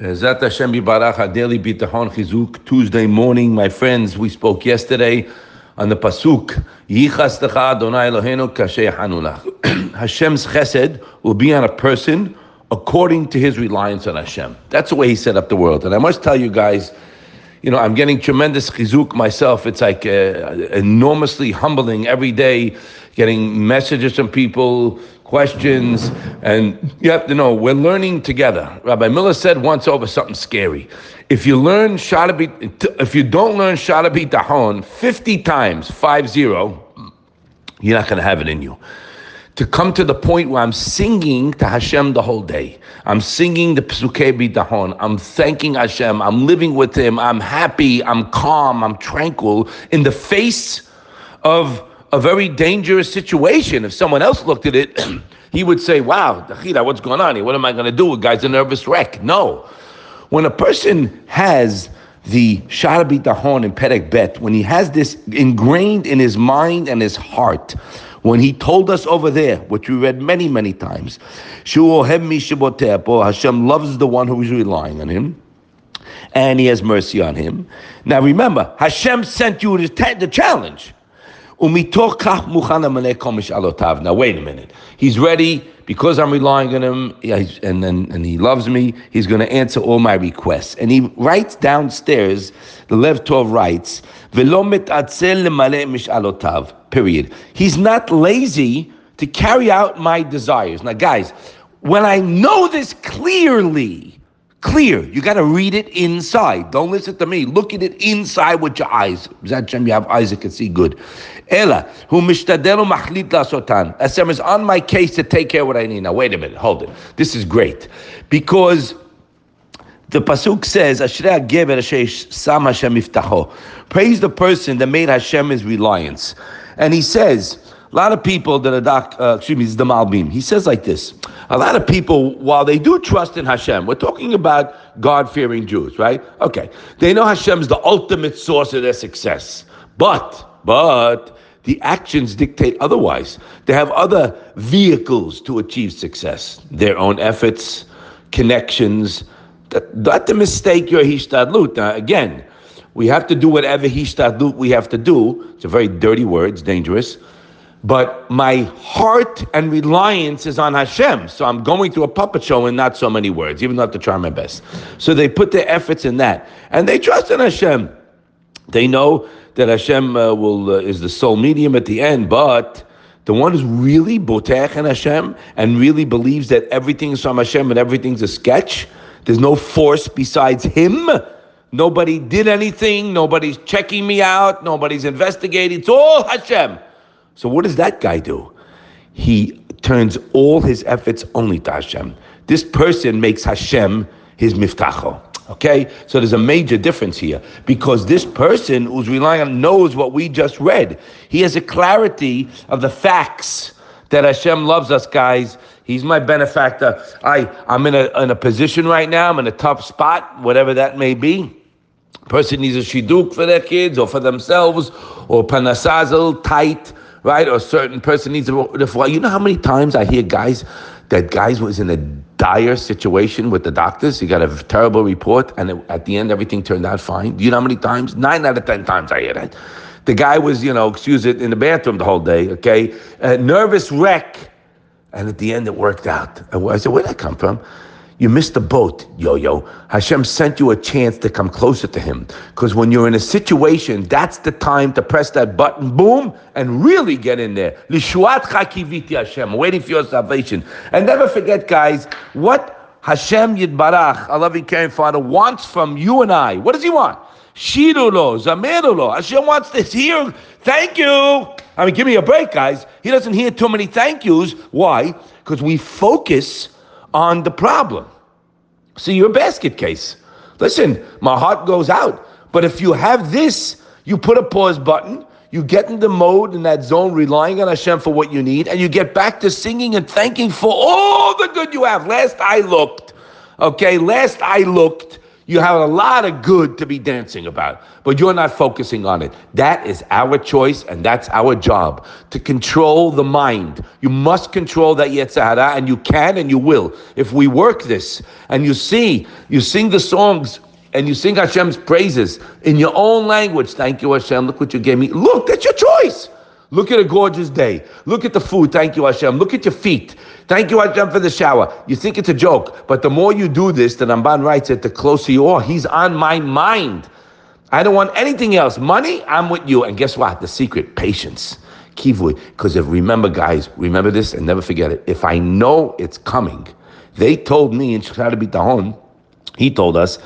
Bezat Hashem daily bitachon chizuk. Tuesday morning, my friends, we spoke yesterday on the pasuk, Yichas techa Adonai Eloheinu hanulach. Hashem's chesed will be on a person according to his reliance on Hashem. That's the way he set up the world. And I must tell you guys, you know, I'm getting tremendous chizuk myself. It's like uh, enormously humbling every day, getting messages from people, questions, and you have to know we're learning together. Rabbi Miller said once over something scary. If you learn Shalabi, if you don't learn Shalabi Tahon 50 times, five zero, you're not going to have it in you to come to the point where I'm singing to Hashem the whole day. I'm singing the Pesukei Bitachon. I'm thanking Hashem. I'm living with Him. I'm happy. I'm calm. I'm tranquil in the face of a very dangerous situation. If someone else looked at it, he would say, Wow, Dachida, what's going on here? What am I going to do? A guy's a nervous wreck. No. When a person has the Shaar Habitachon in Perek Bet, when he has this ingrained in his mind and his heart, when he told us over there, which we read many, many times, Hashem loves the one who is relying on him, and he has mercy on him. Now remember, Hashem sent you the challenge. Now wait a minute. He's ready because I'm relying on him, and, and, and he loves me. He's going to answer all my requests. And he writes downstairs. The Lev Tov writes, Period. He's not lazy to carry out my desires. Now, guys, when I know this clearly, clear. You got to read it inside. Don't listen to me. Look at it inside with your eyes. Hashem, you have eyes that can see good. Ella, who mishtadelu machlit lasotan. Hashem is on my case to take care of what I need. Now, wait a minute. Hold it. This is great. Because the pasuk says, "Ashrei geber sam Hashem iftaho." Praise the person that made Hashem his reliance, and he says. A lot of people that are doc, uh, excuse me, is the Malbim. He says like this: A lot of people, while they do trust in Hashem, we're talking about God-fearing Jews, right? Okay, they know Hashem is the ultimate source of their success, but but the actions dictate otherwise. They have other vehicles to achieve success: their own efforts, connections. That, that the mistake your hishtadlut. Now again, we have to do whatever hishtadlut we have to do. It's a very dirty word. It's dangerous but my heart and reliance is on Hashem. So I'm going to a puppet show in not so many words, even though I have to try my best. So they put their efforts in that, and they trust in Hashem. They know that Hashem uh, will uh, is the sole medium at the end, but the one who's really botech and Hashem and really believes that everything's from Hashem and everything's a sketch. There's no force besides Him. Nobody did anything. Nobody's checking me out. Nobody's investigating. It's all Hashem. So what does that guy do? He turns all his efforts only to Hashem. This person makes Hashem his mivtacho. Okay, so there's a major difference here because this person who's relying on knows what we just read. He has a clarity of the facts that Hashem loves us, guys. He's my benefactor. I I'm in a in a position right now. I'm in a tough spot, whatever that may be. Person needs a shiduk for their kids or for themselves, or panasazel tight right? Or a certain person needs a. You know how many times I hear guys that guys was in a dire situation with the doctors. He got a terrible report, and it, at the end everything turned out fine. Do you know how many times? Nine out of ten times I hear that. The guy was, you know, excuse it, in the bathroom the whole day. Okay, a nervous wreck, and at the end it worked out. I said, where'd that come from? You missed the boat, yo yo. Hashem sent you a chance to come closer to Him. Because when you're in a situation, that's the time to press that button, boom, and really get in there. Lishuat chakiviti Hashem, waiting for your salvation. And never forget, guys, what Hashem Yidbarach, our loving caring Father, wants from you and I. What does He want? Shirulo, Zamirulo. Hashem wants to hear, thank you. I mean, give me a break, guys. He doesn't hear too many thank yous. Why? Because we focus on the problem. See, you're a basket case. Listen, my heart goes out. But if you have this, you put a pause button, you get in the mode in that zone, relying on Hashem for what you need, and you get back to singing and thanking for all the good you have. Last I looked, okay, last I looked, You have a lot of good to be dancing about, but you're not focusing on it. That is our choice, and that's our job to control the mind. You must control that Yetzer Hara, and you can and you will. If we work this, and you see, you sing the songs and you sing Hashem's praises in your own language. Thank you, Hashem. Look what you gave me. Look, that's your choice. Look at a gorgeous day. Look at the food. Thank you, Hashem. Look at your feet. Thank you, Hashem, for the shower. You think it's a joke, but the more you do this, the Ramban writes it, the closer you are. He's on my mind. I don't want anything else. Money, I'm with you. And guess what? The secret, patience. Kivui. Because if remember, guys, remember this and never forget it. If I know it's coming, they told me in Shaar Bitachon, he told us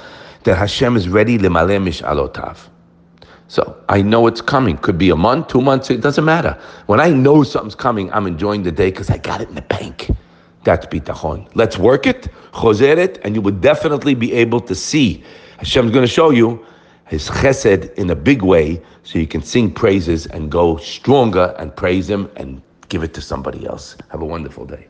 that Hashem is ready lemale mishalotav. So I know it's coming. Could be a month, two months, it doesn't matter. When I know something's coming, I'm enjoying the day because I got it in the bank. That's bitachon. Let's work it, choser it, and you would definitely be able to see. Hashem's going to show you his chesed in a big way so you can sing praises and go stronger and praise him and give it to somebody else. Have a wonderful day.